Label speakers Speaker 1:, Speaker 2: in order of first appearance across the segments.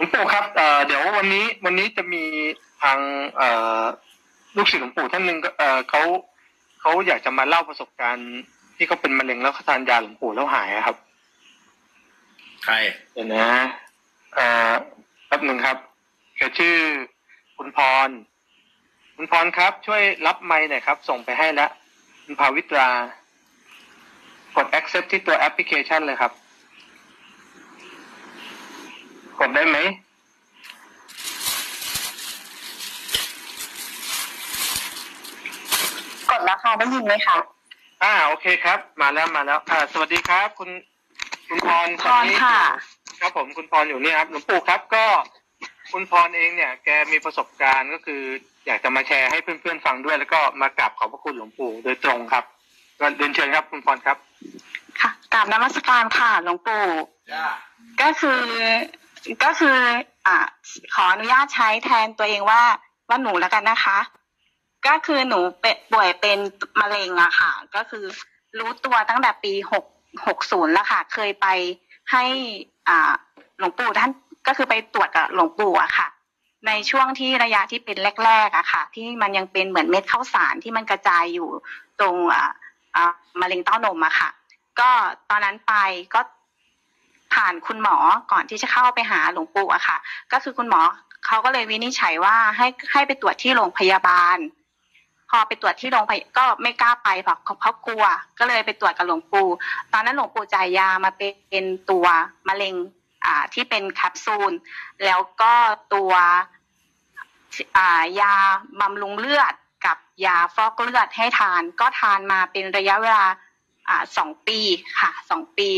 Speaker 1: ลวงปู่ครับเอ่อเดี๋ยววันนี้วันนี้จะมีทางเอ่อลูกศิษย์หลวงปู่ท่านหนึ่งก็เอ่อเขาเขาอยากจะมาเล่าประสบการณ์ ที่เขาเป็นมะเร็งแล้วเขาทานยาหลวงปู่แล้วหายอะครับ
Speaker 2: ใคร
Speaker 1: เดี๋ยวนะเอ่อแป๊บหนึ่งครับแกชื่อคุณพร คุณพรครับ ช่วยรับไมค์หน่อยครับ ส่งไปให้แล้วคุณภาวิตรากด accept ที่ตัวแอปพลิเคชันเลยครับ กดได้ไหม
Speaker 3: กดแล้วค่ะได้ยินไหมคะ
Speaker 1: อ่าโอเคครับ มาแล้วมาแล้ว อ่า สวัสดีครับ คุณคุณพร
Speaker 3: พรค่ะ
Speaker 1: ครับผมคุณพรอยู่นี่ครับหลวงปู่ครับก็คุณพรเองเนี่ยแกมีประสบการณ์ก็คือ อยากจะมาแชร์ให้เพื่อนๆฟังด้วย แล้วก็มากราบขอบพระคุณหลวงปู่โดยตรงครับ ก็เดินเชิญครับคุณพรครับ
Speaker 3: ค่ะกราบนมัสการค่ะหลวงปู่
Speaker 2: จ้า
Speaker 3: ก็คือ ก็คืออ่าขออนุญาตใช้แทนตัวเองว่าว่าหนูแล้วกันนะคะ ก็คือหนูเป็นป่วยเป็นมะเร็งอะค่ะ ก็คือรู้ตัวตั้งแต่ปีหกหกศูนย์แล้วค่ะ เคยไปให้อ่าหลวงปู่ท่านก็คือไปตรวจกับหลวงปู่อะค่ะ ในช่วงที่ระยะที่เป็นแรกๆอะค่ะ ที่มันยังเป็นเหมือนเม็ดข้าวสารที่มันกระจายอยู่ตรงอ่าอ่ามะเร็งเต้านมอะค่ะ ก็ตอนนั้นไปก็ ผ่านคุณหมอก่อนที่จะเข้าไปหาหลวงปู่อะค่ะ ก็คือคุณหมอเขาก็เลยวินิจฉัยว่าให้ให้ไปตรวจที่โรงพยาบาล พอไปตรวจที่โรงพยาบาลก็ไม่กล้าไปเพราะเพราะกลัว ก็เลยไปตรวจกับหลวงปู่ตอนนั้นหลวงปู่จ่ายยามาเป็นตัวมะเร็งอ่าที่เป็นแคปซูล แล้วก็ตัวอ่ายาบำรุงเลือดกับยาฟอกเลือดให้ทาน ก็ทานมาเป็นระยะเวลาอ่าสองปีค่ะสองปี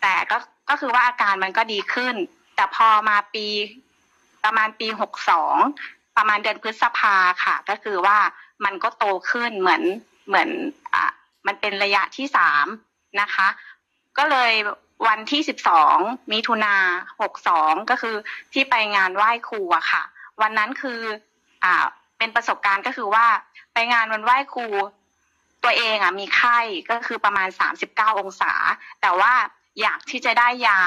Speaker 3: แต่ก็ ก็คือว่าอาการมันก็ดีขึ้น แต่พอมาปีประมาณปีหกสองประมาณเดือนพฤษภาค่ะ ก็คือว่ามันก็โตขึ้นเหมือนเหมือนอ่ามันเป็นระยะที่สามนะคะ ก็เลยวันที่สิบสองมิถุนาหกสองก็คือที่ไปงานไหว้ครูอะค่ะ วันนั้นคืออ่าเป็นประสบการณ์ก็คือว่าไปงานวันไหว้ครูตัวเองอะมีไข้ก็คือประมาณ39องศา แต่ว่า อยากที่จะได้ยา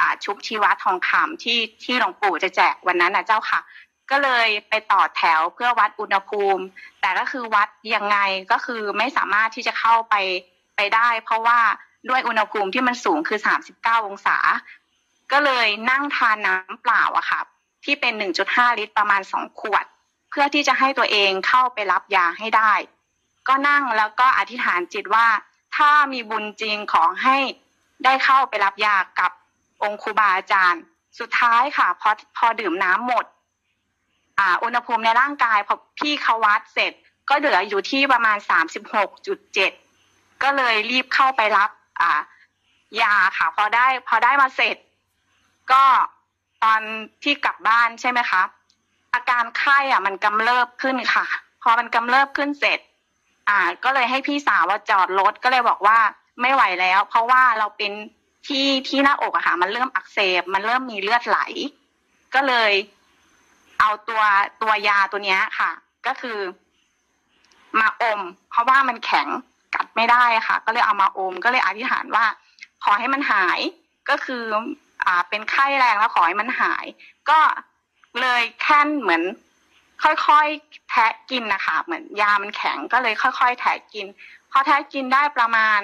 Speaker 3: อ่าชุบชีวะทองคำที่ที่หลวงปู่จะแจกวันนั้นนะเจ้าค่ะ ก็เลยไปต่อแถวเพื่อวัดอุณหภูมิ แต่ก็คือวัดยังไงก็คือไม่สามารถที่จะเข้าไปไปได้ เพราะว่าด้วยอุณหภูมิที่มันสูงคือ 39 องศา ก็เลยนั่งทานน้ำเปล่าอะค่ะ ที่เป็น 1.5 ลิตรประมาณ 2 ขวด เพื่อที่จะให้ตัวเองเข้าไปรับยาให้ได้ ก็นั่งแล้วก็อธิษฐานจิตว่าถ้ามีบุญจริงขอให้ ได้เข้าไปรับยากับองค์ครูบาอาจารย์ สุดท้ายค่ะ พอพอดื่มน้ำหมด อ่า อุณหภูมิในร่างกายพอพี่เขาวัดเสร็จ ก็เหลืออยู่ที่ประมาณสามสิบหกจุดเจ็ดก็เลยรีบเข้าไปรับ อ่า ยาค่ะ พอได้พอได้มาเสร็จ ก็ตอนที่กลับบ้านใช่ไหมคะอาการไข้อะ มันกำเริบขึ้นค่ะ พอมันกำเริบขึ้นเสร็จ อ่า ก็เลยให้พี่สาวว่าจอดรถก็เลยบอกว่า ไม่ไหวแล้ว เพราะว่าเราเป็นที่ที่หน้าอกอะค่ะ มันเริ่มอักเสบ มันเริ่มมีเลือดไหล ก็เลย เอาตัวตัวยาตัวเนี้ยค่ะ ก็คือ มาอม เพราะว่ามันแข็งกัดไม่ได้ค่ะ ก็เลยเอามาอม ก็เลยอธิษฐานว่า ขอให้มันหายก็คือ อ่า เป็นไข้แรงแล้วขอให้มันหาย ก็เลยแค่นเหมือน ค่อยๆแทะกินนะคะ เหมือนยามันแข็งก็เลยค่อย ๆ แทะกินพอแทะกินได้ประมาณ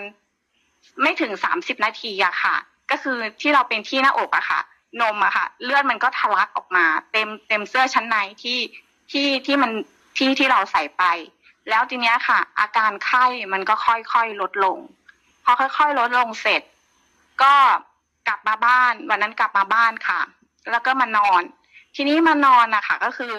Speaker 3: ไม่ถึงสามสิบนาทีอะค่ะ ก็คือที่เราเป็นที่หน้าอกอะค่ะ นมอะค่ะ เลือดมันก็ทะลักออกมา เต็มเต็มเสื้อชั้นในที่ที่ที่มันที่ที่เราใส่ไป แล้วทีเนี้ยค่ะ อาการไข้มันก็ค่อยๆลดลง พอค่อยๆลดลงเสร็จ ก็กลับมาบ้าน วันนั้นกลับมาบ้านค่ะ แล้วก็มานอน ทีนี้มานอนนะคะก็คือ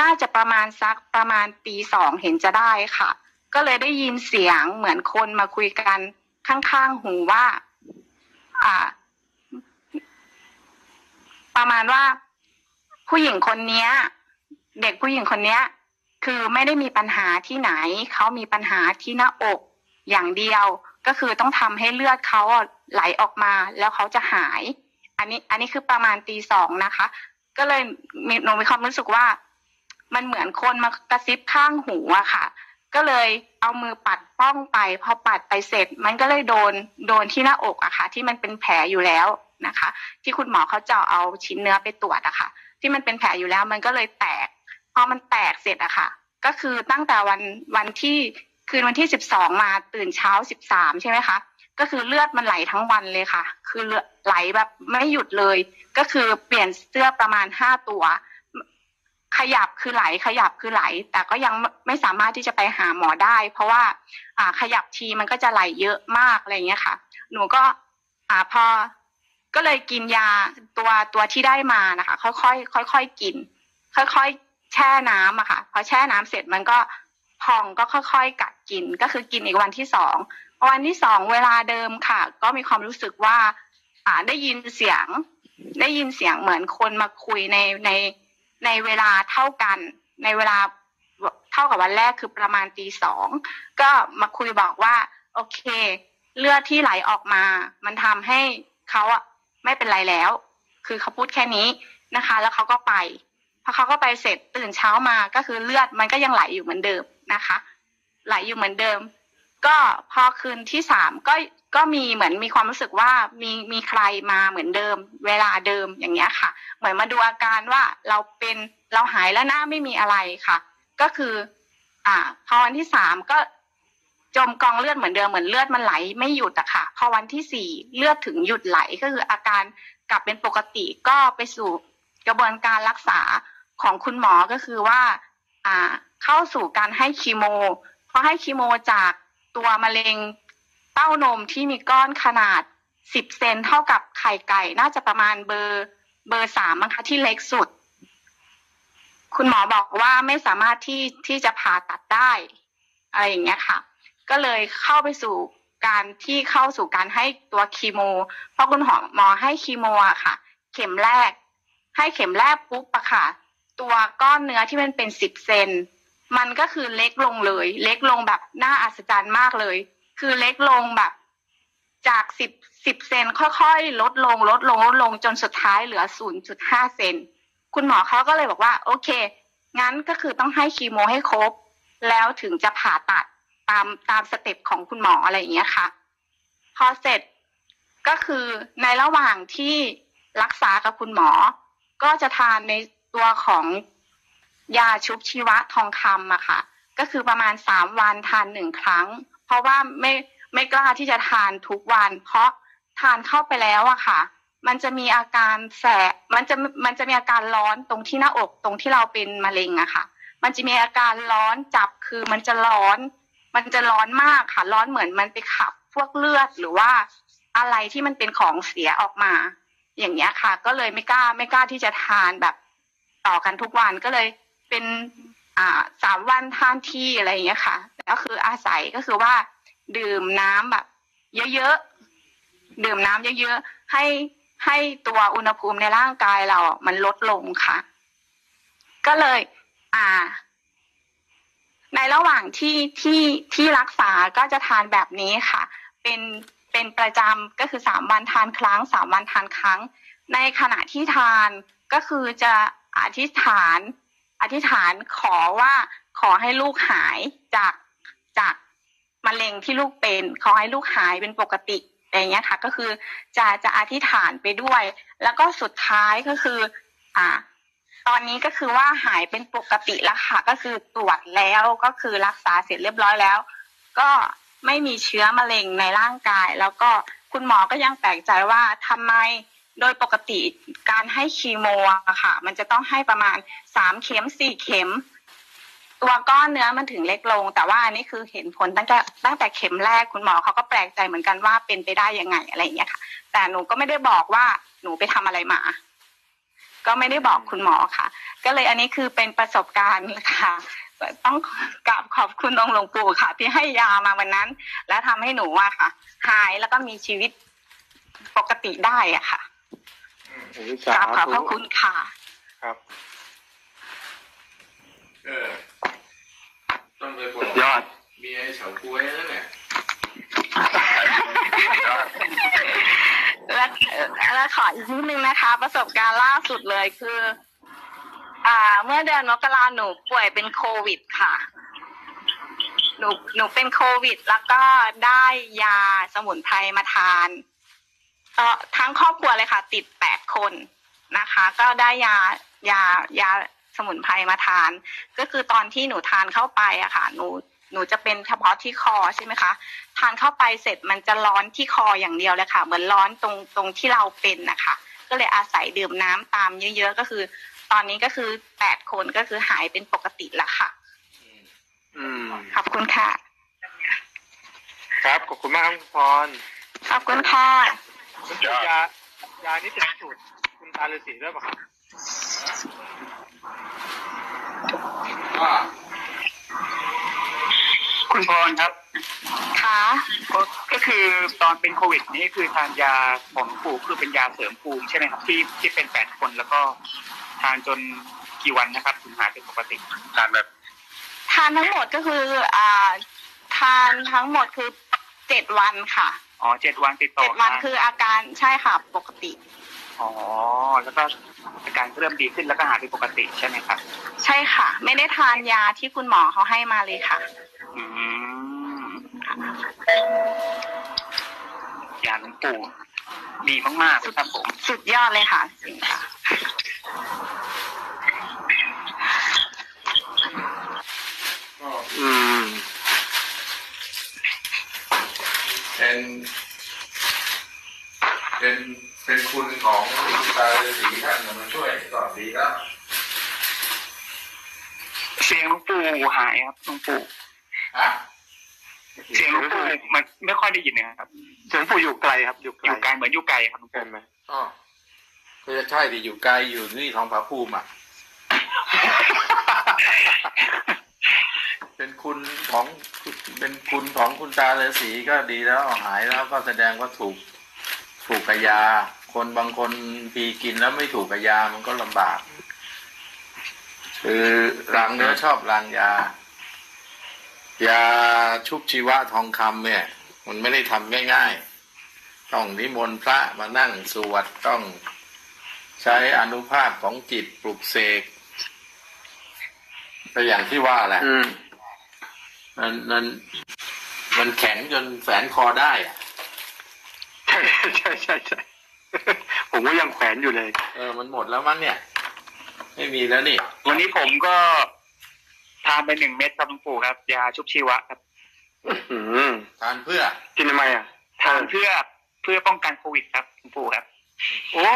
Speaker 3: น่าจะประมาณสักประมาณตีสองเห็นจะได้ค่ะ ก็เลยได้ยินเสียงเหมือนคนมาคุยกัน ข้างๆหูว่า อ่า ประมาณว่าผู้หญิงคนเนี้ย เด็กผู้หญิงคนเนี้ย คือไม่ได้มีปัญหาที่ไหน เขามีปัญหาที่หน้าอกอย่างเดียวก็คือต้องทำให้เลือดเขาไหลออกมาแล้วเขาจะหาย อันนี้ อันนี้คือประมาณตีสองนะคะ ก็เลยหนูมีความรู้สึกว่า มันเหมือนคนมากระซิบข้างหูอะค่ะ ก็เลยเอามือปัดป้องไปพอปัดไปเสร็จ มันก็เลยโดนโดนที่หน้าอกอะค่ะ ที่มันเป็นแผลอยู่แล้วนะคะ ที่คุณหมอเขาเจาะเอาชิ้นเนื้อไปตรวจอะค่ะ ที่มันเป็นแผลอยู่แล้วมันก็เลยแตก พอมันแตกเสร็จอะค่ะ ก็คือตั้งแต่วันวันที่คืนวันที่สิบสองมาตื่นเช้าสิบสามใช่ไหมคะก็คือเลือดมันไหลทั้งวันเลยค่ะ คือไหลแบบไม่หยุดเลย ก็คือเปลี่ยนเสื้อประมาณห้าตัว ขยับคือไหลขยับคือไหล แต่ก็ยังไม่สามารถที่จะไปหาหมอได้ เพราะว่า อ่าขยับทีมันก็จะไหลเยอะมากอะไรอย่างเงี้ยค่ะ หนูก็อ่าพอก็เลยกินยาตัวตัวที่ได้มานะคะ ค่อยๆค่อยๆกิน ค่อยๆแช่น้ำอะค่ะพอแช่น้ำเสร็จมันก็พองก็ค่อยๆกัดกินก็คือกินอีกวันที่สองวันที่สองเวลาเดิมค่ะ ก็มีความรู้สึกว่า อ่าได้ยินเสียง ได้ยินเสียงเหมือนคนมาคุยในใน ในเวลาเท่ากัน ในเวลาเท่ากับวันแรกคือประมาณตีสองก็มาคุยบอกว่า โอเค เลือดที่ไหลออกมา มันทำให้เขาอะไม่เป็นไรแล้ว คือเขาพูดแค่นี้นะคะ แล้วเขาก็ไปพอเขาก็ไปเสร็จตื่นเช้ามาก็คือเลือดมันก็ยังไหลอยู่เหมือนเดิมนะคะ ไหลอยู่เหมือนเดิม ก็พอคืนที่สามก็ก็มีเหมือนมีความรู้สึกว่ามีมีใครมาเหมือนเดิม เวลาเดิมอย่างเงี้ยค่ะ เหมือนมาดูอาการว่าเราเป็นเราหายแล้วนะไม่มีอะไรค่ะ ก็คือ อ่า พอวันที่สามก็จมกองเลือดเหมือนเดิมเหมือนเลือดมันไหลไม่หยุดอะค่ะ พอวันที่สี่เลือดถึงหยุดไหลก็คืออาการกลับเป็นปกติก็ไปสู่กระบวนการรักษาของคุณหมอก็คือว่า อ่า เข้าสู่การให้คีโมพอให้คีโมจาก ตัวมะเร็งเต้านมที่มีก้อนขนาดสิบเซนเท่ากับไข่ไก่ น่าจะประมาณเบอร์เบอร์สามมั้งคะที่เล็กสุด คุณหมอบอกว่าไม่สามารถที่ที่จะผ่าตัดได้ อะไรอย่างเงี้ยค่ะ ก็เลยเข้าไปสู่การที่เข้าสู่การให้ตัวคีโม เพราะคุณหมอหมอให้คีโมอะค่ะ เข็มแรก ให้เข็มแรกปุ๊บอะค่ะ ตัวก้อนเนื้อที่มันเป็นสิบเซน มันก็คือเล็กลงเลย เล็กลงแบบน่าอัศจรรย์มากเลย คือเล็กลงแบบ จากสิบสิบเซนค่อยๆ ลดลง ลดลงลดลงจนสุดท้ายเหลือศูนย์จุดห้าเซนคุณหมอเขาก็เลยบอกว่า โอเค งั้นก็คือต้องให้คีโมให้ครบ แล้วถึงจะผ่าตัดตามตามสเต็ปของคุณหมออะไรอย่างเงี้ยค่ะ พอเสร็จก็คือในระหว่างที่รักษากับคุณหมอ ก็จะทานในตัวของ ยาชุบชีวะทองคำอะค่ะ ก็คือประมาณสามวันทานหนึ่งครั้ง เพราะว่าไม่ไม่กล้าที่จะทานทุกวัน เพราะทานเข้าไปแล้วอะค่ะ มันจะมีอาการแสบมันจะมันจะมีอาการร้อนตรงที่หน้าอกตรงที่เราเป็นมะเร็งอะค่ะ มันจะมีอาการร้อนจับคือมันจะร้อน มันจะร้อนมากค่ะ ร้อนเหมือนมันไปขับพวกเลือดหรือว่าอะไรที่มันเป็นของเสียออกมา อย่างเงี้ยค่ะ ก็เลยไม่กล้าไม่กล้าที่จะทานแบบต่อกันทุกวันก็เลย เป็นอ่าสามวันทานที่อะไรอย่างเงี้ยค่ะก็คืออาศัยก็คือว่า ดื่มน้ำแบบ เยอะๆดื่มน้ำเยอะๆให้ให้ตัวอุณหภูมิในร่างกายเรา มันลดลงค่ะ ก็เลย อ่า ในระหว่างที่ที่ที่รักษาก็จะทานแบบนี้ค่ะ เป็นเป็นประจำก็คือสามวันทานครั้งสามวันทานครั้ง ในขณะที่ทานก็คือจะอธิษฐาน อธิษฐานขอว่าขอให้ลูกหายจากจากมะเร็งที่ลูกเป็น ขอให้ลูกหายเป็นปกติอะไรอย่างเงี้ยค่ะ ก็คือจะจะอธิษฐานไปด้วย แล้วก็สุดท้ายก็คือ อ่า ตอนนี้ก็คือว่าหายเป็นปกติแล้วค่ะ ก็คือตรวจแล้วก็คือรักษาเสร็จเรียบร้อยแล้ว ก็ไม่มีเชื้อมะเร็งในร่างกาย แล้วก็คุณหมอก็ยังแปลกใจว่าทำไม โดยปกติการให้คีโมอะค่ะ มันจะต้องให้ประมาณสามเข็มสี่เข็ม ตัวก้อนเนื้อมันถึงเล็กลง แต่ว่าอันนี้คือเห็นผลตั้งแต่ตั้งแต่เข็มแรกคุณหมอเขาก็แปลกใจเหมือนกันว่าเป็นไปได้ยังไงอะไรอย่างเงี้ยค่ะ แต่หนูก็ไม่ได้บอกว่าหนูไปทำอะไรมา ก็ไม่ได้บอกคุณหมอค่ะ ก็เลยอันนี้คือเป็นประสบการณ์ค่ะต้องกราบขอบคุณองค์หลวงปู่ค่ะ ที่ให้ยามาวันนั้น แล้วทำให้หนูอะค่ะ หายแล้วก็มีชีวิตปกติได้อะค่ะ ก
Speaker 1: สา
Speaker 3: ราบขอบพ
Speaker 1: ธุ
Speaker 3: ระคุณค่ะ
Speaker 1: ครับ
Speaker 2: เออต้องไปบอก
Speaker 1: ยอด
Speaker 2: เมียไอ้เฉาก้วยนั่นแหละ
Speaker 3: และและขออีกนิดนึงนะคะ ประสบการณ์ล่าสุดเลยคือ อ่า เมื่อเดือนมกราหนูป่วยเป็นโควิดค่ะ หนูหนูเป็นโควิด แล้วก็ได้ยาสมุนไพรมาทานเอ่อทั้งครอบครัวเลยค่ะ ติดแปด คนนะคะ ก็ได้ยายายาสมุนไพรมาทาน ก็คือตอนที่หนูทานเข้าไปอะค่ะหนูหนูจะเป็นเฉพาะที่คอใช่ไหมคะ ทานเข้าไปเสร็จมันจะร้อนที่คออย่างเดียวเลยค่ะ เหมือนร้อนตรงตรงที่เราเป็นนะคะก็เลยอาศัยดื่มน้ำตามเยอะๆก็คือ ตอนนี้ก็คือแปดคนก็คือหายเป็นปกติแล้วค่ะ
Speaker 1: อืม
Speaker 3: ขอบคุณค่ะ
Speaker 1: ครับขอบคุณมากครับคุณพร
Speaker 3: ขอบคุณค่ะ
Speaker 1: คุณสูตรยา ยานี่เป็นสูตรคุณตาฤาษีด้วยป่ะครับ
Speaker 2: ก็
Speaker 4: คุณพรครับ
Speaker 3: ค่ะ
Speaker 4: ก็ก็คือตอนเป็นโควิดนี่คือทานยาของหลวงปู่คือเป็นยาเสริมภูมิใช่ไหมครับที่ที่เป็นแปดคนแล้วก็ทานจนกี่วันนะครับถึงหายเป็นปกติทานแบบ
Speaker 3: ทานทั้งหมดก็คืออ่าทานทั้งหมดคือเจ็ดวันค่ะ
Speaker 4: อ๋อเจ็ดวันติดต่อ
Speaker 3: เจ็ดวัน
Speaker 4: กั
Speaker 3: คืออาการใช่ค่ะปกติ
Speaker 4: อ๋อ แล้วก็อาการเริ่มดีขึ้นแล้วก็หายเป็นปกติใช่ไหมครับ
Speaker 3: ใช่ค่ะ ไม่ได้ทานยาที่คุณหมอเขาให้มาเลยค่ะ
Speaker 4: อืมยาหลวงปู่ดีมากๆเลยครับผม
Speaker 3: สุดยอดเลยค่ะจริงค่ะ
Speaker 2: ก็
Speaker 1: อืม
Speaker 2: เป็นเป็นเป็นคุณของคุณตาฤาษีท่านมาช่วยก็ดีแล้ว
Speaker 4: เสียงหลวงปู่หายครับหลวงปู่
Speaker 2: ฮะ
Speaker 4: เสียงหลวงปู่มันไม่ค่อยได้ยินนะครับ
Speaker 1: เสียงปู่อยู่ไกลครับ อยู่ไก
Speaker 4: อ
Speaker 1: ล
Speaker 4: ยู่ไกลเหมือนอยู่ไกลครับหลวง
Speaker 1: เกิ
Speaker 4: ปู่
Speaker 1: นไหม
Speaker 2: ก็ก็จะใช่ที่อยู่ไกลอยู่นี่ทองผาภูมิอะ เป็นคุณของเป็นคุณของคุณตาฤาษีก็ดีแล้วหายแล้วก็แสดงว่าถูกถูกกยา คนบางคนพีกินแล้วไม่ถูกกยามันก็ลำบาก คือรางเนื้อชอบรางยา ยาชุบชีวะทองคำเนี่ย มันไม่ได้ทำง่ายๆ ต้องนิมนต์พระมานั่งสวดต้องใช้อนุภาพของจิตปลุกเสกก็อย่างที่ว่าแหละ
Speaker 1: อื ม
Speaker 2: มันมันมันแข็งจนแฝนคอได้อะ
Speaker 1: ใช่ใช่ใช่ใช่ผมก็ยังแขวนอยู่เลย
Speaker 2: เออ มันหมดแล้วมั้งเนี่ย ไม่มีแล้วนี่
Speaker 4: วันนี้ผมก็ทานไปหนึ่งเม็ดครับหลวงปู่ครับ ยาชุบชีวะครับ
Speaker 1: อืม
Speaker 2: ทานเพื่อ
Speaker 1: กินทำไมอะ
Speaker 4: ทานเพื่อเพื่อป้องกันโควิดครับหลวงปู่ครับ
Speaker 1: โอ้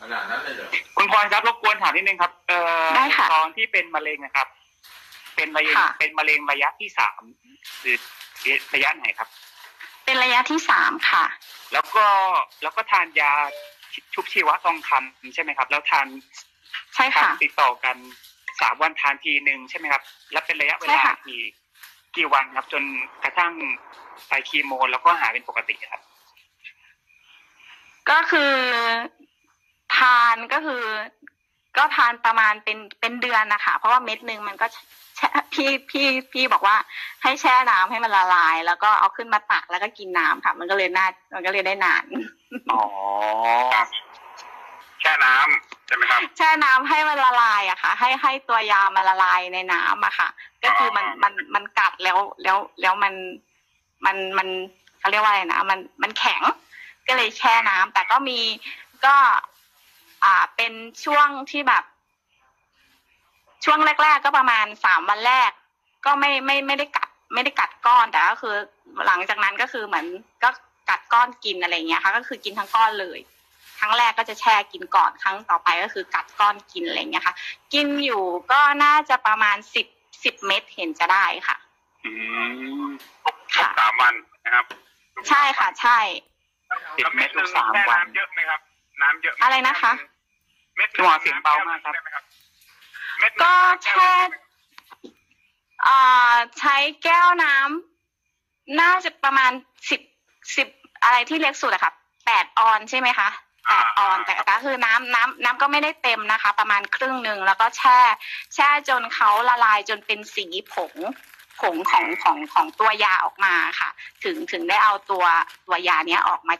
Speaker 2: ขนาดนั้นเลยเหรอ
Speaker 4: คุณพรครับรบกวนถามนิดนึงครับ เอ่อ
Speaker 3: ได้ค่ะ
Speaker 4: ตอนที่เป็นมะเร็งนะครับ เป็นมะเร็ง
Speaker 3: ค่ะ
Speaker 4: เป็นมะเร็งระยะที่สามหรือระยะไหนครับ
Speaker 3: เป็นระยะที่สามค่ะ
Speaker 4: แล้วก็แล้วก็ทานยาชุบชีวะทองคำใช่ไหมครับ แล้วทาน
Speaker 3: ใช่
Speaker 4: ทาน
Speaker 3: ค่ะ
Speaker 4: ติดต่อกันสามวันทานทีหนึ่งใช่ไหมครับ แล้วเป็นระยะเว
Speaker 3: ใช่
Speaker 4: ลา
Speaker 3: ค่ะ
Speaker 4: กี่กี่วันครับ จนกระทั่งไปคีโม แล้วก็หายเป็นปกติครับ
Speaker 3: ก็คือ ทานก็คือ ก็ทานประมาณเป็นเป็นเดือนนะคะ เพราะว่าเม็ดหนึ่งมันก็แช่พี่พี่พี่บอกว่าให้แช่น้ำให้มันละลาย แล้วก็เอาขึ้นมาตักแล้วก็กินน้ำค่ะ มันก็เลยน่ามันก็เลยได้นาน
Speaker 4: อ๋อแช่น้ำใช่ไหมครับ
Speaker 3: แช่น้ำให้มันละลายอะค่ะ ให้ให้ตัวยามันละลายในน้ำอะค่ะ ก็คือมันมันมันกัดแล้วแล้วแล้วมันมันมันเขาเรียกว่าอะไรนะมันมันแข็งก็เลยแช่น้ำแต่ก็มีก็ อ่าเป็นช่วงที่แบบ ช่วงแรก ๆ ก็ประมาณสามวันแรก ก็ไม่ไม่ไม่ได้กัด ไม่ได้กัดก้อนแต่ก็คือ หลังจากนั้นก็คือเหมือนก็กัดก้อนกินอะไรอย่างเงี้ยค่ะ ก็คือกินทั้งก้อนเลยครั้งแรกก็จะแช่กินก่อนครั้งต่อไปก็คือกัดก้อนกินอะไรอย่างเงี้ยค่ะ กินอยู่ก็น่าจะประมาณสิบสิบเม็ดเห็นจะได้ค่ะ
Speaker 4: อืม
Speaker 3: ค่ะ
Speaker 4: สามวันนะครับ
Speaker 3: ใช่ค่ะ ใช่
Speaker 4: สิบเม็ดทุกสามวัน
Speaker 5: น้ำเยอะไหมครับ น้ำเยอะหม
Speaker 3: อะไรนะคะ
Speaker 5: เม็ด
Speaker 4: พี่หมอเสียงเบามากครับ
Speaker 3: ก็แช่อ่าใช้แก้วน้ำน่าจะประมาณสิบสิบอะไรที่เล็กสุดอะค่ะแปดออนใช่ไหมคะแปดออนแต่ก็คือน้ำน้ำน้ำก็ไม่ได้เต็มนะคะ ประมาณครึ่งหนึ่งแล้วก็แช่ แช่จนเขาละลายจนเป็นสีผงผงของของของตัวยาออกมาค่ะ ถึงถึงได้เอาตัวตัวยาเนี้ยออกมา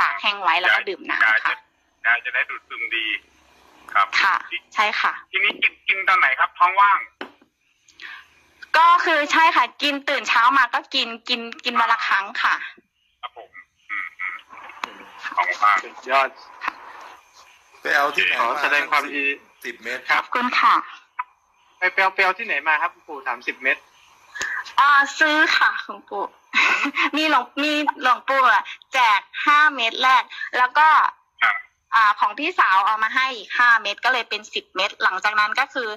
Speaker 3: ตากแห้งไว้แล้วก็ดื่มน้ำค่ะ
Speaker 5: ยาจะได้ดูดซึมดี ครับ
Speaker 3: ค่ะ ใช่ค่ะ
Speaker 5: ทีนี้กินกินตอนไหนครับ ท้องว่าง
Speaker 3: ก็คือใช่ค่ะ กินตื่นเช้ามาก็กินกินกินวันละครั้งค่ะ
Speaker 5: ครับผมอืมอืมท้องว่าง
Speaker 1: สุดยอด
Speaker 2: ไปเอาที่ไหน
Speaker 1: ขอแสดงความดี
Speaker 2: สิบเมตร
Speaker 1: ครับ
Speaker 3: ขอบคุณค่ะ
Speaker 1: ไปเปลวเปลวที่ไหนมาครับคุณปู่สามสิบเมตร
Speaker 3: อ่าซื้อค่ะหลวงปู่มีหลวงมีหลวงปู่อะแจกห้าเม็ดแรก แล้วก็
Speaker 5: ครับ
Speaker 3: อ่าของพี่สาวเอามาให้อีกห้าเม็ดก็เลยเป็นสิบเม็ดหลังจากนั้นก็คือ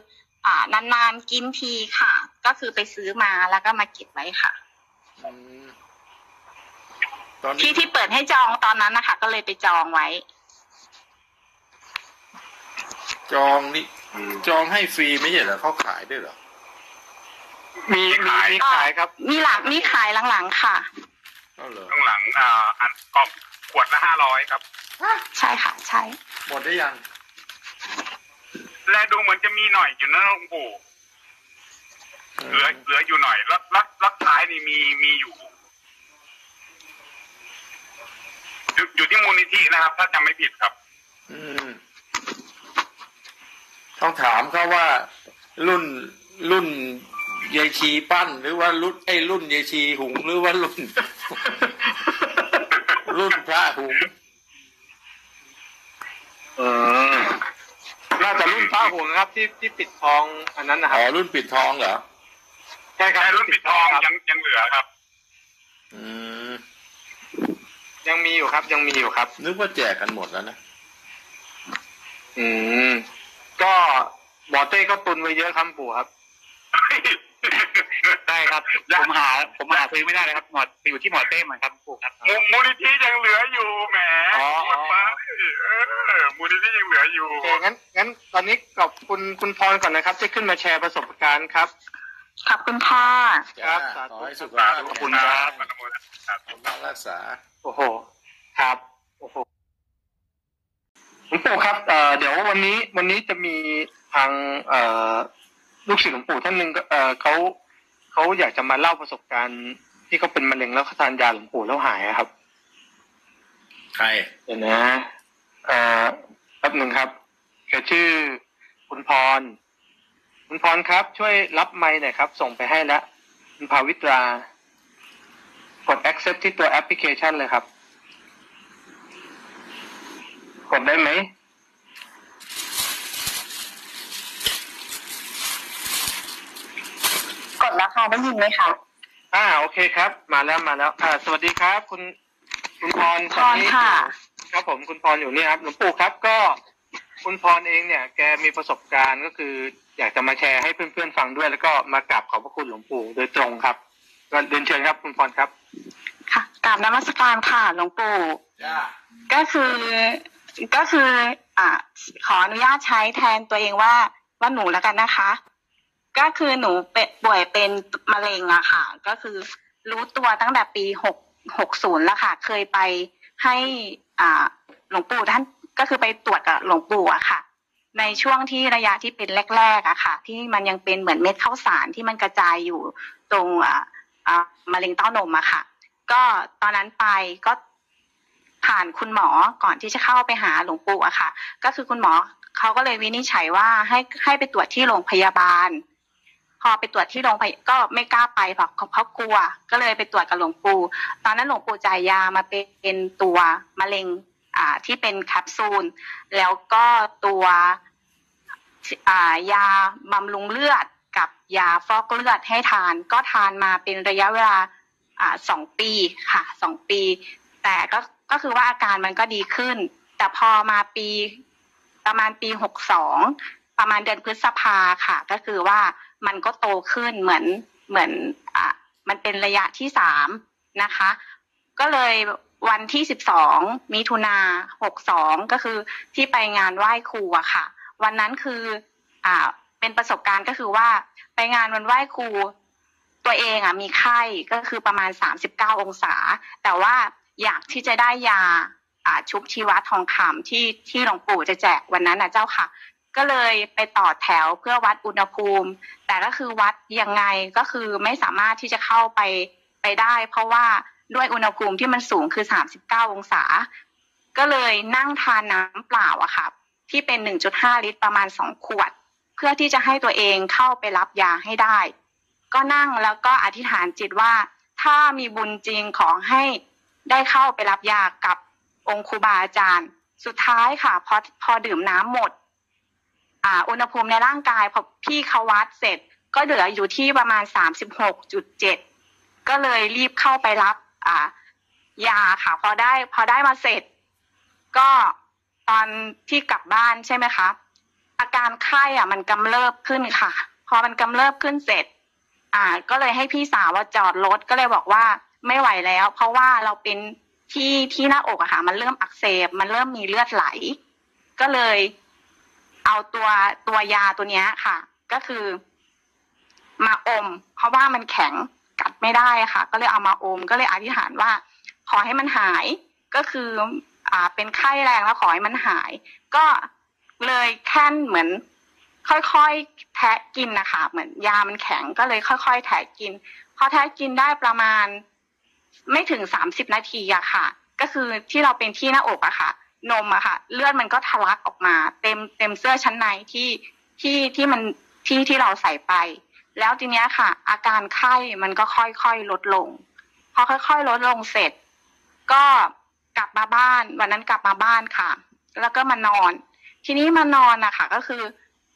Speaker 3: อ่านานๆกินทีค่ะ ก็คือไปซื้อมาแล้วก็มาเก็บไว้ค่ะ
Speaker 2: อืมตอนนี้
Speaker 3: ที่ที่เปิดให้จองตอนนั้นนะคะ ก็เลยไปจองไว้
Speaker 2: จองนี่จองให้ฟรีไม่ใช่เหรอเขาขายด้วยเหรอ
Speaker 1: มีมีมีขายครับ
Speaker 3: มีหลังมีขายหลังๆค่ะ
Speaker 2: ก็เหรอ
Speaker 5: ข้างหลังอ่าอันกล่อง ขวดละห้าร้อยครับ
Speaker 3: ใช่ค่ะ ใช่
Speaker 2: หมดได้ยัง
Speaker 5: และดูเหมือนจะมีหน่อยอยู่นะหลวงปู่เหลือเหลืออยู่หน่อยแล้วแล้วแล้วท้ายนี่มีมีอยู่อยู่อยู่ที่มูลนิธินะครับ ถ้าจำไม่ผิดครับ
Speaker 2: อืม ต้องถามเขาว่า รุ่นรุ่นยายชีปั้น หรือว่ารุ่นไอ้รุ่นยายชีหุงหรือว่ารุ่น รุ่นพระหุง
Speaker 1: เออน่าจะรุ่นพระหงส์ครับ ที่ที่ปิดทองอันนั้นนะค
Speaker 2: อ๋
Speaker 1: รั
Speaker 2: อบรุ่นปิดทองเหรอ
Speaker 1: ใช่ครับ
Speaker 5: แต่รุ่นปิดทอง
Speaker 1: ครับ
Speaker 5: ยังยังเหลือครับ
Speaker 2: อืม
Speaker 1: ยังมีอยู่ครับ ยังมีอยู่ครับ
Speaker 2: นึกว่าแจกกันหมดแล้วนะ
Speaker 1: อืมก็หมอเต้ก็ตุนไว้เยอะครับปู่ครับ
Speaker 4: ได้ ครับผมหาผมหาซื้อไม่ได้เลยครับหมออยู่ที่หมอเต้เหมือนครับปู่ครับ
Speaker 5: มูมูลนิธิยังเหลืออยู่แหม
Speaker 1: อ๋ออ๋อ
Speaker 5: เออมูลนิธิยังเหลืออยู่
Speaker 1: โอเคงั้นงั้นตอนนี้ขอบคุณคุณพรก่อนนะครับ ที่ขึ้นมาแชร์ประสบการณ์ครับ
Speaker 3: ขอบคุณค่ะ
Speaker 1: ครับ
Speaker 2: จ้า
Speaker 1: สาธุ
Speaker 2: ขอให้สุข
Speaker 5: สา
Speaker 2: ภาพ
Speaker 5: ธุ
Speaker 2: แข็ง
Speaker 5: คุณ
Speaker 2: แง
Speaker 5: ครับอนุโมทนาสาธุ
Speaker 2: บำรุงรักษา
Speaker 1: โอ้โห ครับโอ้โหหลวงปู่ครับเอ่อเดี๋ยววันนี้วันนี้จะมีทางเอ่อลูกศิษย์หลวงปู่ท่านหนึ่งก็เอ่อเขา เขาอยากจะมาเล่าประสบการณ์ที่เขาเป็นมะเร็งแล้วเขาทานยาหลวงปู่แล้วหายอะครับ
Speaker 2: ใคร
Speaker 1: เดี๋ยวนะเอ่อแป๊บหนึ่งครับแกชื่อคุณพร คุณพรครับ ช่วยรับไมค์หน่อยครับ ส่งไปให้แล้วคุณภาวิตรากด accept ที่ตัวแอปพลิเคชันเลยครับ กดได้ไหม
Speaker 3: กด แล้วค่ะได้ยินไหมคะ
Speaker 1: อ่าโอเคครับ มาแล้วมาแล้ว อ่า สวัสดีครับ คุณคุณพร
Speaker 3: พรค่ะ
Speaker 1: ครับผมคุณพรอยู่นี่ครับหลวงปู่ครับก็คุณพรเองเนี่ย แกมีประสบการณ์ก็คือ อยากจะมาแชร์ให้เพื่อนๆฟังด้วย แล้วก็มากราบขอบพระคุณหลวงปู่โดยตรงครับก็เรียนเชิญครับ คุณพรครับ
Speaker 3: ค่ะกราบนมัสการค่ะหลวงปู่
Speaker 2: จ้า
Speaker 3: ก็คือก็คือ อ่าขออนุญาตใช้แทนตัวเองว่าว่าหนูแล้วกันนะคะ ก็คือหนูเป็นป่วยเป็นมะเร็งอะค่ะ ก็คือรู้ตัวตั้งแต่ปีหกหกศูนย์แล้วค่ะ เคยไปให้อ่าหลวงปู่ท่านก็คือไปตรวจกับหลวงปู่อะค่ะ ในช่วงที่ระยะที่เป็นแรกๆอะค่ะ ที่มันยังเป็นเหมือนเม็ดข้าวสารที่มันกระจายอยู่ตรงอ่าอ่ามะเร็งเต้านมอะค่ะ ก็ตอนนั้นไปก็ผ่านคุณหมอก่อนที่จะเข้าไปหาหลวงปู่อะค่ะ ก็คือคุณหมอเขาก็เลยวินิจฉัยว่าให้ให้ไปตรวจที่โรงพยาบาล พอไปตรวจที่โรงพยาบาลก็ไม่กล้าไปเพราะเขากลัว ก็เลยไปตรวจกับหลวงปู่ ตอนนั้นหลวงปู่จ่ายยามาเป็นตัวมะเร็งอ่าที่เป็นแคปซูล แล้วก็ตัวอ่ายาบำรุงเลือดกับยาฟอกเลือดให้ทาน ก็ทานมาเป็นระยะเวลาอ่าสองปีค่ะสองปี แต่ก็ก็คือว่าอาการมันก็ดีขึ้น แต่พอมาปีประมาณปีหกสองประมาณเดือนพฤษภาค่ะ ก็คือว่า มันก็โตขึ้นเหมือนเหมือนอ่ามันเป็นระยะที่สามนะคะ ก็เลยวันที่สิบสองมิถุนาหกสองก็คือที่ไปงานไหว้ครูอะค่ะ วันนั้นคืออ่าเป็นประสบการณ์ก็คือว่าไปงานวันไหว้ครูตัวเองอะมีไข้ก็คือประมาณ39องศา แต่ว่าอยากที่จะได้ยาอ่าชุบชีวะทองคำที่ที่หลวงปู่จะแจกวันนั้นนะเจ้าค่ะ ก็เลยไปต่อแถวเพื่อวัดอุณหภูมิ แต่ก็คือวัดยังไงก็คือไม่สามารถที่จะเข้าไปไปได้ เพราะว่าด้วยอุณหภูมิที่มันสูงคือ 39 องศา ก็เลยนั่งทานน้ำเปล่าอะค่ะ ที่เป็น 1.5 ลิตรประมาณ 2 ขวด เพื่อที่จะให้ตัวเองเข้าไปรับยาให้ได้ ก็นั่งแล้วก็อธิษฐานจิตว่า ถ้ามีบุญจริงขอให้ได้เข้าไปรับยากับองค์ครูบาอาจารย์ สุดท้ายค่ะพอพอดื่มน้ำหมด อ่าอุณหภูมิในร่างกายพอพี่เขาวัดเสร็จ ก็เหลืออยู่ที่ประมาณสามสิบหกจุดเจ็ดก็เลยรีบเข้าไปรับอ่ายาค่ะ พอได้พอได้มาเสร็จ ก็ตอนที่กลับบ้านใช่ไหมคะอาการไข้อะ มันกำเริบขึ้นค่ะ พอมันกำเริบขึ้นเสร็จ อ่า ก็เลยให้พี่สาวว่าจอดรถก็เลยบอกว่าไม่ไหวแล้ว เพราะว่าเราเป็นที่ที่หน้าอกอะค่ะ มันเริ่มอักเสบ มันเริ่มมีเลือดไหล ก็เลย เอาตัวตัวยาตัวเนี้ยค่ะ ก็คือ มาอม เพราะว่ามันแข็งกัดไม่ได้ค่ะ ก็เลยเอามาอม ก็เลยอธิษฐานว่า ขอให้มันหายก็คือ อ่า เป็นไข้แรงแล้วขอให้มันหาย ก็เลยแค่นเหมือน ค่อยๆแทะกินนะคะ เหมือนยามันแข็งก็เลยค่อยๆแทะกิน พอแทะกินได้ประมาณ ไม่ถึงสามสิบนาทีอะค่ะ ก็คือที่เราเป็นที่หน้าอกอะค่ะ นมอะค่ะเลือดมันก็ทะลักออกมา เต็มเต็มเสื้อชั้นในที่ที่ที่มันที่ที่เราใส่ไป แล้วทีเนี้ยค่ะ อาการไข้มันก็ค่อยๆลดลงพอค่อย ๆ ลดลงเสร็จ ก็กลับมาบ้าน วันนั้นกลับมาบ้านค่ะ แล้วก็มานอน ทีนี้มานอนอะค่ะก็คือ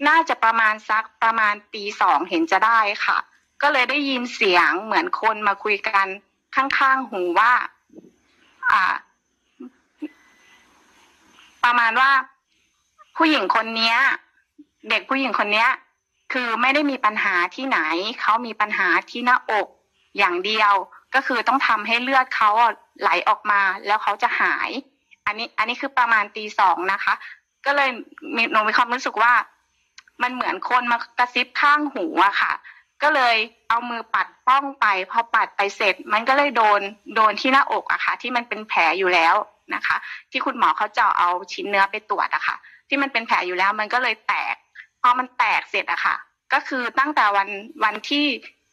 Speaker 3: น่าจะประมาณสักประมาณตีสองเห็นจะได้ค่ะ ก็เลยได้ยินเสียงเหมือนคนมาคุยกันข้างๆหูว่า อ่า ประมาณว่า ผู้หญิงคนเนี้ย เด็กผู้หญิงคนเนี้ย คือไม่ได้มีปัญหาที่ไหน เขามีปัญหาที่หน้าอกอย่างเดียว ก็คือต้องทำให้เลือดเขาไหลออกมาแล้วเขาจะหาย อันนี้ อันนี้คือประมาณตีสองนะคะ ก็เลยมีหนูมีความรู้สึกว่า มันเหมือนคนมากระซิบข้างหูอะค่ะ ก็เลยเอามือปัดป้องไป พอปัดไปเสร็จ มันก็เลยโดนโดนที่หน้าอกอะค่ะ ที่มันเป็นแผลอยู่แล้ว นะคะ ที่คุณหมอเขาเจาะเอาชิ้นเนื้อไปตรวจอะค่ะ ที่มันเป็นแผลอยู่แล้วมันก็เลยแตก พอมันแตกเสร็จอะค่ะ ก็คือตั้งแต่วันวันที่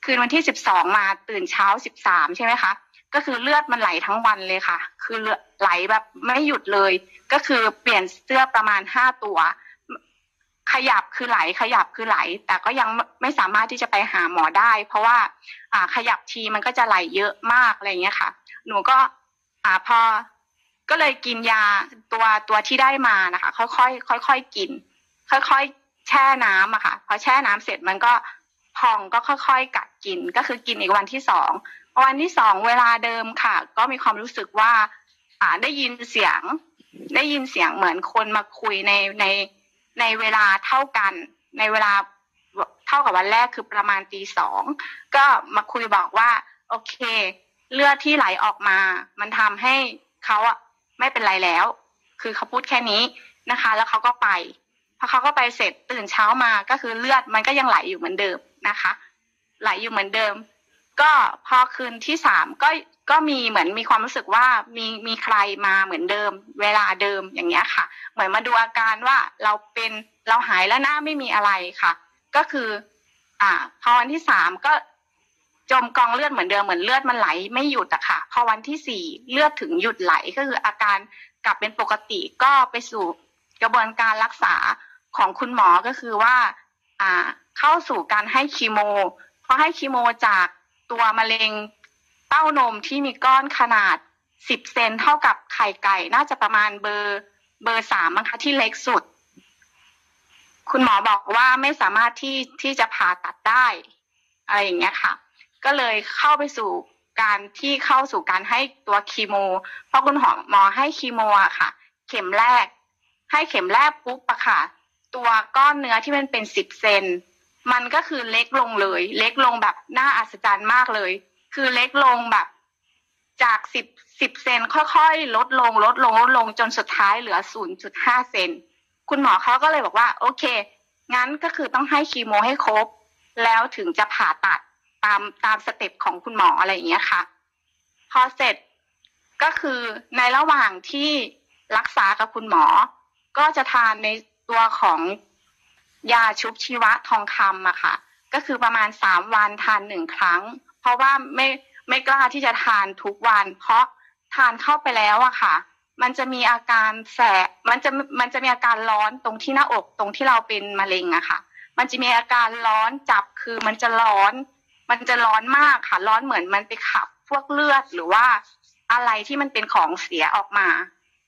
Speaker 3: คืนวันที่สิบสองมาตื่นเช้าสิบสามใช่ไหมคะก็คือเลือดมันไหลทั้งวันเลยค่ะคือเลือไหลแบบไม่หยุดเลย ก็คือเปลี่ยนเสื้อประมาณห้าตัว ขยับคือไหลขยับคือไหล แต่ก็ยังไม่สามารถที่จะไปหาหมอได้ เพราะว่าอ่าขยับทีมันก็จะไหลเยอะมากอะไรอย่างเงี้ยค่ะ หนูก็อ่าพอ ก็เลยกินยาตัวตัวที่ได้มานะคะ ค่อยๆค่อยๆกิน ค่อยๆแช่น้ำอะค่ะ พอแช่น้ำเสร็จมันก็พองก็ค่อยๆกัดกิน ก็คือกินอีกวันที่สองวันที่สองเวลาเดิมค่ะ ก็มีความรู้สึกว่า อ่าได้ยินเสียง ได้ยินเสียงเหมือนคนมาคุยในในในเวลาเท่ากัน ในเวลาเท่ากับวันแรกคือประมาณตีสองก็มาคุยบอกว่า โอเค เลือดที่ไหลออกมา มันทำให้เขาอะ ไม่เป็นไรแล้ว คือเขาพูดแค่นี้นะคะ แล้วเขาก็ไปพอเขาก็ไปเสร็จตื่นเช้ามาก็คือเลือดมันก็ยังไหลอยู่เหมือนเดิมนะคะ ไหลอยู่เหมือนเดิม ก็พอคืนที่สามก็ก็มีเหมือนมีความรู้สึกว่ามีมีใครมาเหมือนเดิม เวลาเดิมอย่างเงี้ยค่ะ เหมือนมาดูอาการว่าเราเป็นเราหายแล้วหนะไม่มีอะไรค่ะ ก็คือ อ่าพอวันที่สามก็ จมกองเลือดเหมือนเดิมเหมือนเลือดมันไหลไม่หยุดอะค่ะ พอวันที่สี่เลือดถึงหยุดไหลก็คืออาการกลับเป็นปกติก็ไปสู่กระบวนการรักษาของคุณหมอก็คือว่าอ่าเข้าสู่การให้คีโมเพอให้คีโมจากตัวมะเร็งเต้านมที่มีก้อนขนาดสิบเซนเท่ากับไข่ไก่ น่าจะประมาณเบอร์เบอร์สามมั้งคะที่เล็กสุด คุณหมอบอกว่าไม่สามารถที่ที่จะผ่าตัดได้อะไรอย่างเงี้ยค่ะ ก็เลยเข้าไปสู่การที่เข้าสู่การให้ตัวคีโม เพราะคุณหมอหมอให้คีโมอะค่ะ เข็มแรก ให้เข็มแรกปุ๊บอะค่ะ ตัวก้อนเนื้อที่มันเป็นสิบเซนมันก็คือเล็กลงเลย เล็กลงแบบน่าอัศจรรย์มากเลย คือเล็กลงแบบ จากสิบสิบเซนค่อยๆ ลดลง ลดลงลดลงจนสุดท้ายเหลือศูนย์จุดห้าเซนคุณหมอเขาก็เลยบอกว่า โอเค งั้นก็คือต้องให้คีโมให้ครบ แล้วถึงจะผ่าตัด ตามตามสเต็ปของคุณหมออะไรอย่างเงี้ยค่ะ พอเสร็จก็คือในระหว่างที่รักษากับคุณหมอ ก็จะทานในตัวของยาชุบชีวะทองคำอะค่ะ ก็คือประมาณสามวันทานหนึ่งครั้ง เพราะว่าไม่ไม่กล้าที่จะทานทุกวัน เพราะทานเข้าไปแล้วอะค่ะ มันจะมีอาการแสบมันจะมันจะมีอาการร้อนตรงที่หน้าอกตรงที่เราเป็นมะเร็งอะค่ะ มันจะมีอาการร้อนจับคือมันจะร้อน มันจะร้อนมากค่ะ ร้อนเหมือนมันไปขับพวกเลือดหรือว่าอะไรที่มันเป็นของเสียออกมา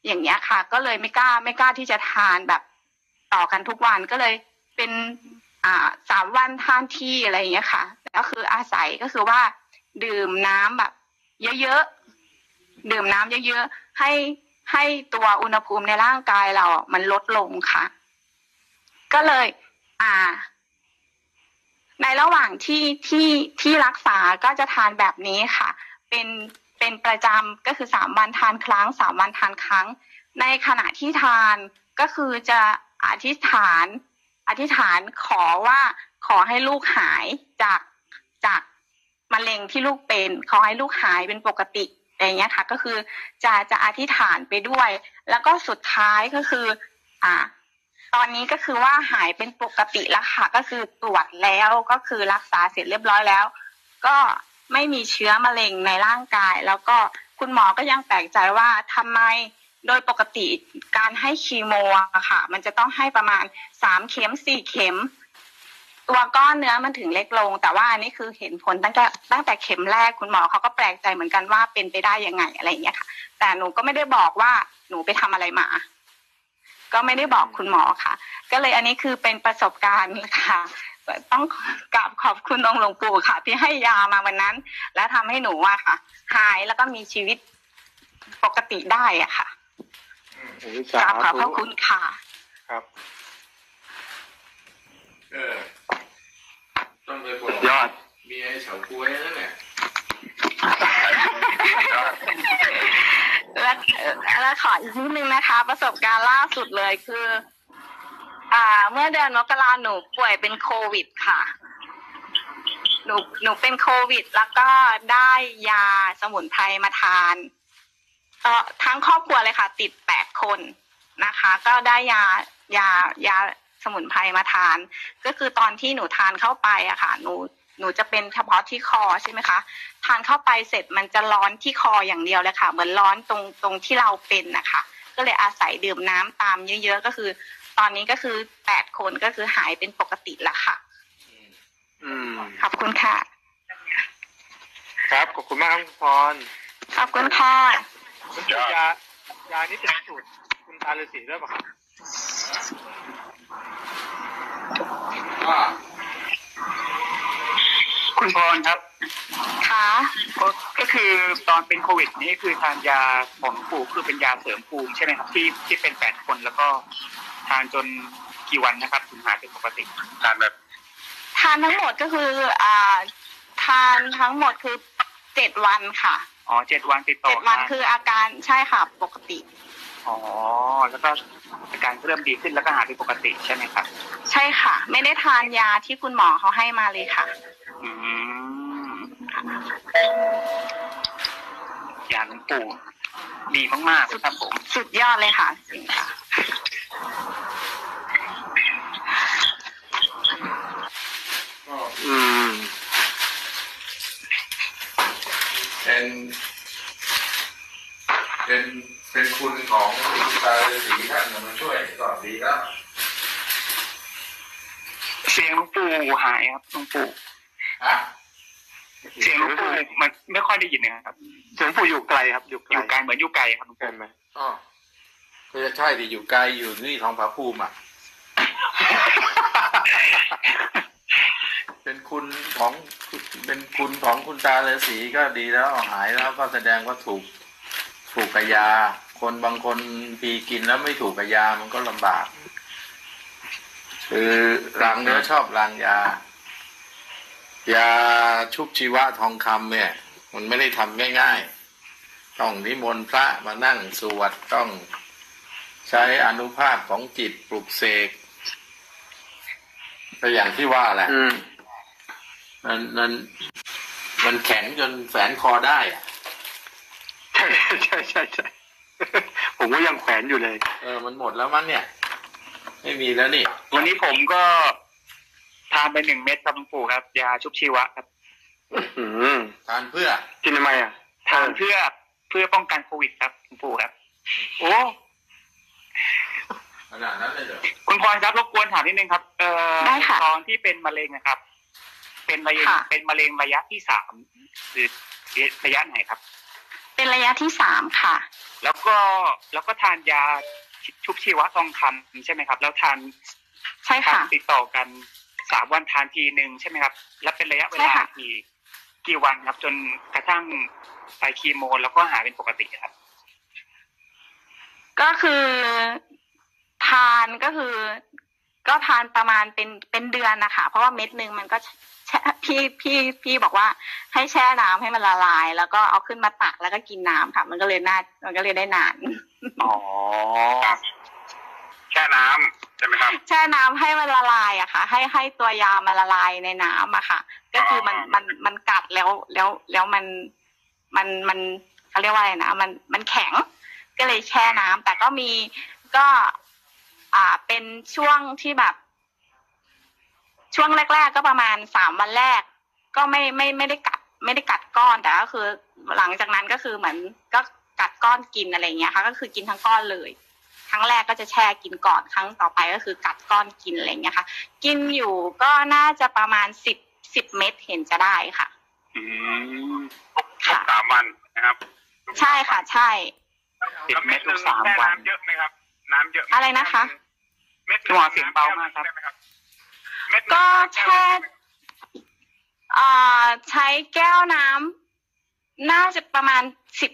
Speaker 3: อย่างเงี้ยค่ะ ก็เลยไม่กล้าไม่กล้าที่จะทานแบบต่อกันทุกวันก็เลยเป็นอ่าสามวันทานที่อะไรอย่างเงี้ยค่ะก็คืออาศัยก็คือว่า ดื่มน้ำแบบ เยอะๆดื่มน้ำเยอะๆให้ให้ตัวอุณหภูมิในร่างกายเรา มันลดลงค่ะ ก็เลย อ่า ในระหว่างที่ที่ที่รักษาก็จะทานแบบนี้ค่ะ เป็นเป็นประจำก็คือสามวันทานครั้งสามวันทานครั้ง ในขณะที่ทานก็คือจะอธิษฐานอธิษฐานขอว่าขอให้ลูกหายจากจากมะเร็งที่ลูกเป็น ขอให้ลูกหายเป็นปกติอะไรอย่างเงี้ยค่ะ ก็คือจะจะอธิษฐานไปด้วย แล้วก็สุดท้ายก็คือ อ่า ตอนนี้ก็คือว่าหายเป็นปกติแล้วค่ะ ก็คือตรวจแล้วก็คือรักษาเสร็จเรียบร้อยแล้ว ก็ไม่มีเชื้อมะเร็งในร่างกาย แล้วก็คุณหมอก็ยังแปลกใจว่าทำไมโดยปกติการให้คีโมอะค่ะ มันจะต้องให้ประมาณสามเข็มสี่เข็ม ตัวก้อนเนื้อมันถึงเล็กลง แต่ว่าอันนี้คือเห็นผลตั้งแต่ตั้งแต่เข็มแรกคุณหมอเขาก็แปลกใจเหมือนกันว่าเป็นไปได้ยังไงอะไรอย่างเงี้ยค่ะ แต่หนูก็ไม่ได้บอกว่าหนูไปทำอะไรมา ก็ไม่ได้บอกคุณหมอค่ะ ก็เลยอันนี้คือเป็นประสบการณ์ค่ะต้องกราบขอบคุณองค์หลวงปู่ค่ะ ที่ให้ยามาวันนั้น และทำให้หนูอะค่ะ หายแล้วก็มีชีวิตปกติได้อะค่ะ
Speaker 1: โอ้ย
Speaker 3: ก
Speaker 1: สา
Speaker 3: ราบขอบพ
Speaker 1: ธุ
Speaker 3: ระคุณค่ะ
Speaker 1: ครับ
Speaker 2: เออ ต้องไปบ
Speaker 1: สุ
Speaker 2: อก
Speaker 1: ดยอด
Speaker 2: เมียเฉาก้วยนั่นแหละ
Speaker 3: และและขออีกนิดนึงนะคะ ประสบการณ์ล่าสุดเลยคือ อ่า เมื่อเดือนมกราหนูป่วยเป็นโควิดค่ะ หนูหนูเป็นโควิด แล้วก็ได้ยาสมุนไพรมาทานเอ่อทั้งครอบครัวเลยค่ะ ติดแปดคนนะคะ ก็ได้ยายายาสมุนไพรมาทาน ก็คือตอนที่หนูทานเข้าไปอะค่ะ หนู หนูจะเป็นเฉพาะที่คอใช่ไหมคะ ทานเข้าไปเสร็จมันจะร้อนที่คออย่างเดียวเลยค่ะ เหมือนร้อนตรงตรงที่เราเป็นนะคะก็เลยอาศัยดื่มน้ำตามเยอะๆก็คือ ตอนนี้ก็คือแปดคนก็คือหายเป็นปกติแล้วค่ะ
Speaker 1: อืม
Speaker 3: ขอบคุณค่ะ
Speaker 1: ครับขอบคุณมากครับคุณพร
Speaker 3: ขอบคุณค่ะ
Speaker 1: คุณสูตรยายานี่เป็นสูตรคุณตาฤาษีด้วยป่ะครับ
Speaker 2: ก็
Speaker 4: คุณพรครับ
Speaker 3: ค่ะ
Speaker 4: ก็ก็คือตอนเป็นโควิดนี่คือทานยาของหลวงปู่คือเป็นยาเสริมภูมิใช่ไหมครับที่ที่เป็นแปดคนแล้วก็ทานจนกี่วันนะครับถึงหายเป็นปกติ
Speaker 5: ทานแบบ
Speaker 3: ทานทั้งหมดก็คืออ่าทานทั้งหมดคือเจ็ดวันค่ะ
Speaker 4: อ๋อเจ็ดวันติดต่อ
Speaker 3: เจ็ดวัน
Speaker 4: กัน
Speaker 3: คืออาการใช่ค่ะปกติ
Speaker 4: อ๋อแล้วก็อาการเริ่มดีขึ้นแล้วก็หายเป็นปกติใช่ไหมครับ
Speaker 3: ใช่ค่ะ ไม่ได้ทานยาที่คุณหมอเขาให้มาเลยค่ะ
Speaker 4: อืมยาหลวงปู่ดีมากๆเลยครับผม
Speaker 3: สุดยอดเลยค่ะจริงค่ะ
Speaker 2: ก็
Speaker 1: อืม
Speaker 2: เป็นเป็นเป็นคุณของคุณตาฤาษีท่านมาช่วยก็ดีแล้ว
Speaker 4: เสียงหลวงปู่หายครับหลวงปู่
Speaker 2: ฮะ
Speaker 4: เสียงหลวงปู่มันไม่ค่อยได้ยินนะครับ
Speaker 1: เสียงปู่อยู่ไกลครับ อยู่ไก
Speaker 4: อ
Speaker 1: ล
Speaker 4: ยู่ไกลเหมือนอยู่ไกลครับหลวง
Speaker 1: ใช่
Speaker 4: ปู่
Speaker 1: ไหม
Speaker 2: อ๋อก็จะใช่ดิอยู่ไกลอยู่นี่ทองผาภูมิอะเป็นคุณของเป็นคุณของคุณตาฤาษีก็ดีแล้วหายแล้วก็แสดงว่าถูกถูกกับยา คนบางคนพีกินแล้วไม่ถูกกับยามันก็ลำบาก คือรางเนื้อชอบรางยา ยาชุบชีวะทองคำเนี่ย มันไม่ได้ทำง่ายๆ ต้องนิมนต์พระมานั่งสวดต้องใช้อนุภาพของจิตปลุกเสกก็อย่างที่ว่าแหละ
Speaker 1: อืม
Speaker 2: มันมันมันแข็งจนแฝนคอได้อะ
Speaker 1: ใช่ใช่ใช่ใช่ผมก็ยังแขวนอยู่เลย
Speaker 2: เออ มันหมดแล้วมั้งเนี่ย ไม่มีแล้วนี่
Speaker 4: วันนี้ผมก็ทานไปหนึ่งเม็ดครับหลวงปู่ครับยาชุบชีวะครับ
Speaker 1: อืม
Speaker 2: ทานเพื่อ
Speaker 1: กินทำไมอะ
Speaker 4: ทานเพื่อเพื่อป้องกันโควิดครับหลวงปู่ครับ
Speaker 1: โอ้
Speaker 2: ขนาดนั้นเลยเหรอ
Speaker 4: คุณพรครับรบกวนถามนิดนึงครับ เอ่อ
Speaker 3: ได้ค่ะ
Speaker 4: ตอนที่เป็นมะเร็งนะครับ เป็นมะเร็ง
Speaker 3: ค่ะ
Speaker 4: เป็นมะเร็งระยะที่สามหรือระยะไหนครับ
Speaker 3: เป็นระยะที่สามค่ะ
Speaker 4: แล้วก็แล้วก็ทานยาชุบชีวะทองคำใช่ไหมครับ แล้วทาน
Speaker 3: ใช่
Speaker 4: ทาน
Speaker 3: ค่ะ
Speaker 4: ติดต่อกัน สามวันทานทีหนึ่งใช่ไหมครับ และเป็นระยะเว
Speaker 3: ใช่
Speaker 4: ลา
Speaker 3: ค่ะ
Speaker 4: กี่กี่วันครับ จนกระทั่งไปคีโม แล้วก็หายเป็นปกติครับ
Speaker 3: ก็คือทานก็คือ ก็ทานประมาณเป็นเป็นเดือนนะคะ เพราะว่าเม็ดหนึ่งมันก็แช่พี่พี่พี่บอกว่าให้แช่น้ำให้มันละลาย แล้วก็เอาขึ้นมาตักแล้วก็กินน้ำค่ะ มันก็เลยน่ามันก็เลยได้นาน
Speaker 1: อ๋อ
Speaker 5: ครับ แช่น้ำใช่ไหมครับ
Speaker 3: แช่น้ำให้มันละลายอะค่ะ ให้ให้ตัวยามันละลายในน้ำอะค่ะ ก็คือมันมันมันกัดแล้วแล้วแล้วมันมันมันเขาเรียกว่าอะไรนะมันมันแข็งก็เลยแช่น้ำแต่ก็มีก็ อ่าเป็นช่วงที่แบบ ช่วงแรก ๆ ก็ประมาณสามวันแรก ก็ไม่ไม่ไม่ได้กัด ไม่ได้กัดก้อนแต่ก็คือ หลังจากนั้นก็คือเหมือนก็กัดก้อนกินอะไรอย่างเงี้ยค่ะ ก็คือกินทั้งก้อนเลยค รั้งแรกก็จะแช่กินก่อนครั้งต่อไปก็คือกัดก้อนกินอะไรอย่างเงี้ยค่ะ กินอยู่ก็น่าจะประมาณสิบสิบเม็ดเห็นจะได้ค่ะ
Speaker 5: อืมทุกทุก
Speaker 3: ค่ะ
Speaker 5: สามวันนะครับ
Speaker 3: ใช่ค่ะ ใช่
Speaker 4: สิบ
Speaker 5: แล้ว
Speaker 4: เม็ดทุกสาม
Speaker 5: แช่
Speaker 4: วัน
Speaker 5: น้ำเยอะไหมครับ น้ำเยอะหม
Speaker 3: อะไรนะคะ
Speaker 5: เม็ด
Speaker 4: คุณหมอเสียงเบามากครับ
Speaker 5: ใช่ไหมครับเม็ดหนึ่ง
Speaker 3: ก็แช่อ่าใช้แก้วน้ำน่าจะประมาณสิบ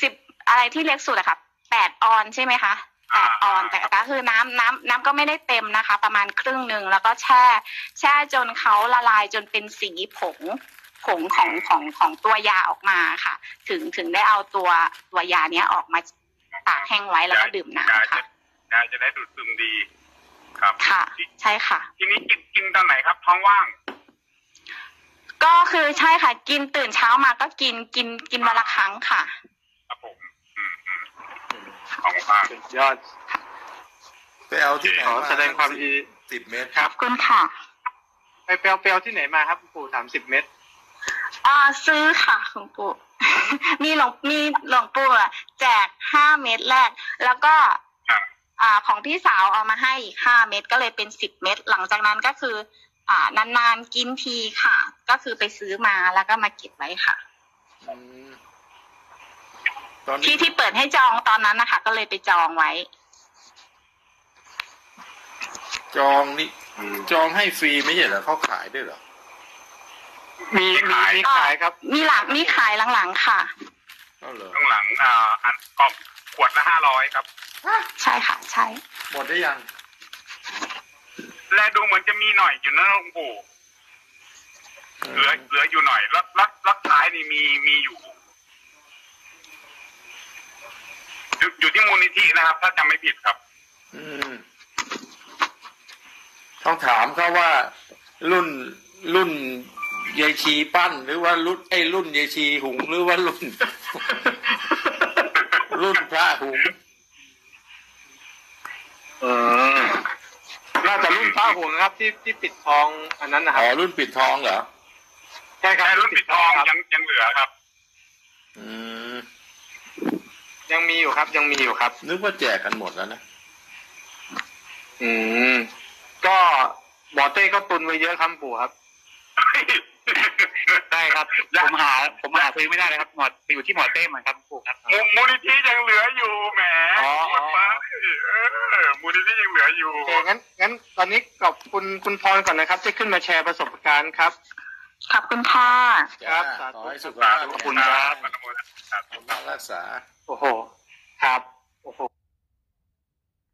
Speaker 3: สิบอะไรที่เล็กสุดอะค่ะแปดออนใช่ไหมคะ แปดออนแต่ก็คือน้ำน้ำน้ำก็ไม่ได้เต็มนะคะ ประมาณครึ่งหนึ่งแล้วก็แช่ แช่จนเขาละลายจนเป็นสีผงผงของของของตัวยาออกมาค่ะ ถึงถึงได้เอาตัวตัวยาเนี้ยออกมาตากแห้งไว้แล้วก็ดื่ม
Speaker 5: ยา
Speaker 3: น้ำ
Speaker 5: จะ
Speaker 3: ค่ะ
Speaker 5: ยาจะได้ดูดซึมดี ครับ
Speaker 3: ค่ะ ใช่ค่ะ
Speaker 5: ทีนี้กินกินตอนไหนครับ ท้องว่าง
Speaker 3: ก็คือใช่ค่ะ กินตื่นเช้ามาก็กินกินกินวันละครั้งค่ะ
Speaker 5: ครับผม อืมอืม ท้องว่าง
Speaker 1: สุดยอด
Speaker 2: ไปเอาที่ไหน
Speaker 1: ขอแสดงความยินดี
Speaker 2: สิบเมตร
Speaker 3: ขอบคุณค่ะ
Speaker 1: ไปเปลวเปลวที่ไหนมาครับคุณปู่สามสิบเม็ด
Speaker 3: อ่าซื้อค่ะหลวงปู่มีหลวงมีหลวงปู่อะแจกห้าเม็ดแรก แล้วก็
Speaker 5: ครับ
Speaker 3: อ่าของพี่สาวเอามาให้อีกห้าเม็ดก็เลยเป็นสิบเม็ดหลังจากนั้นก็คือ อ่านานๆกินทีค่ะ ก็คือไปซื้อมาแล้วก็มาเก็บไว้ค่ะ
Speaker 2: อืม ตอนนี้
Speaker 3: ที่ที่เปิดให้จองตอนนั้นนะคะ ก็เลยไปจองไว้
Speaker 2: จองนี่จองให้ฟรีไม่ใช่เหรอเขาขายด้วยเหรอ
Speaker 1: มีมีมีขายครับ
Speaker 3: มีหลังมีขายหลังๆค่ะ
Speaker 2: ก็เหรอ
Speaker 5: ข้างหลังอ่าอันกล่องขวดละห้าร้อยครับ
Speaker 3: ใช่ค่ะ ใช่
Speaker 2: หมดได้ยัง
Speaker 5: และดูเหมือนจะมีหน่อยอยู่นะหลวงปู่เหลือเหลืออยู่หน่อยแล้วแล้วแล้วท้ายนี่มีมีอยู่ อยู่อยู่ที่ มูลนิธินะครับ ถ้าจำไม่ผิดครับ
Speaker 2: อืมต้องถามเขาว่ารุ่นรุ่นยายชีปั้น หรือว่ารุ่นไอ้รุ่นยายชีหุงหรือว่ารุ่น รุ่นพระหุง
Speaker 1: เออน่าจะรุ่นฟ้าห่วงนะครับ ที่ที่ปิดทองอันนั้นนะค
Speaker 2: อ๋
Speaker 1: รั
Speaker 2: อบรุ่นปิดทองเหรอ
Speaker 1: ใช่ครับ
Speaker 5: แค่รุ่นปิดทอง
Speaker 1: ครับ
Speaker 5: ยังยังเหลือครับ
Speaker 2: อืม
Speaker 1: ยังมีอยู่ครับ ยังมีอยู่ครับ
Speaker 2: นึกว่าแจกกันหมดแล้วนะ
Speaker 1: อืม ก็หมอเต้ก็ตุนไว้เยอะครับปู่ครับ
Speaker 4: ได้ครับ ผมหา ผมหาซื้อไม่ได้เลยครับ หมออยู่ที่หมอเต้เหมือนครับปู่ครับ
Speaker 5: มูมูลนิธิยังเหลืออยู่แหม
Speaker 1: อ๋ออ๋อ
Speaker 5: เออมูลนิธิยังเหลืออยู่
Speaker 1: โอเคงั้นงั้นตอนนี้ขอบคุณคุณพรก่อนนะครับที่ขึ้นมาแชร์ประสบการณ์ครับ
Speaker 3: ขอบคุณค่ะ
Speaker 1: ครับ
Speaker 2: จ้า
Speaker 1: สาธุ
Speaker 2: ขอให้สุข
Speaker 5: ครั
Speaker 2: ภา
Speaker 5: บ
Speaker 2: พ
Speaker 5: ขอบ
Speaker 2: แข็
Speaker 5: คุ
Speaker 2: ง
Speaker 5: ณ
Speaker 2: แร
Speaker 5: ครับ
Speaker 2: งรักษา
Speaker 1: โอ้โห ครับ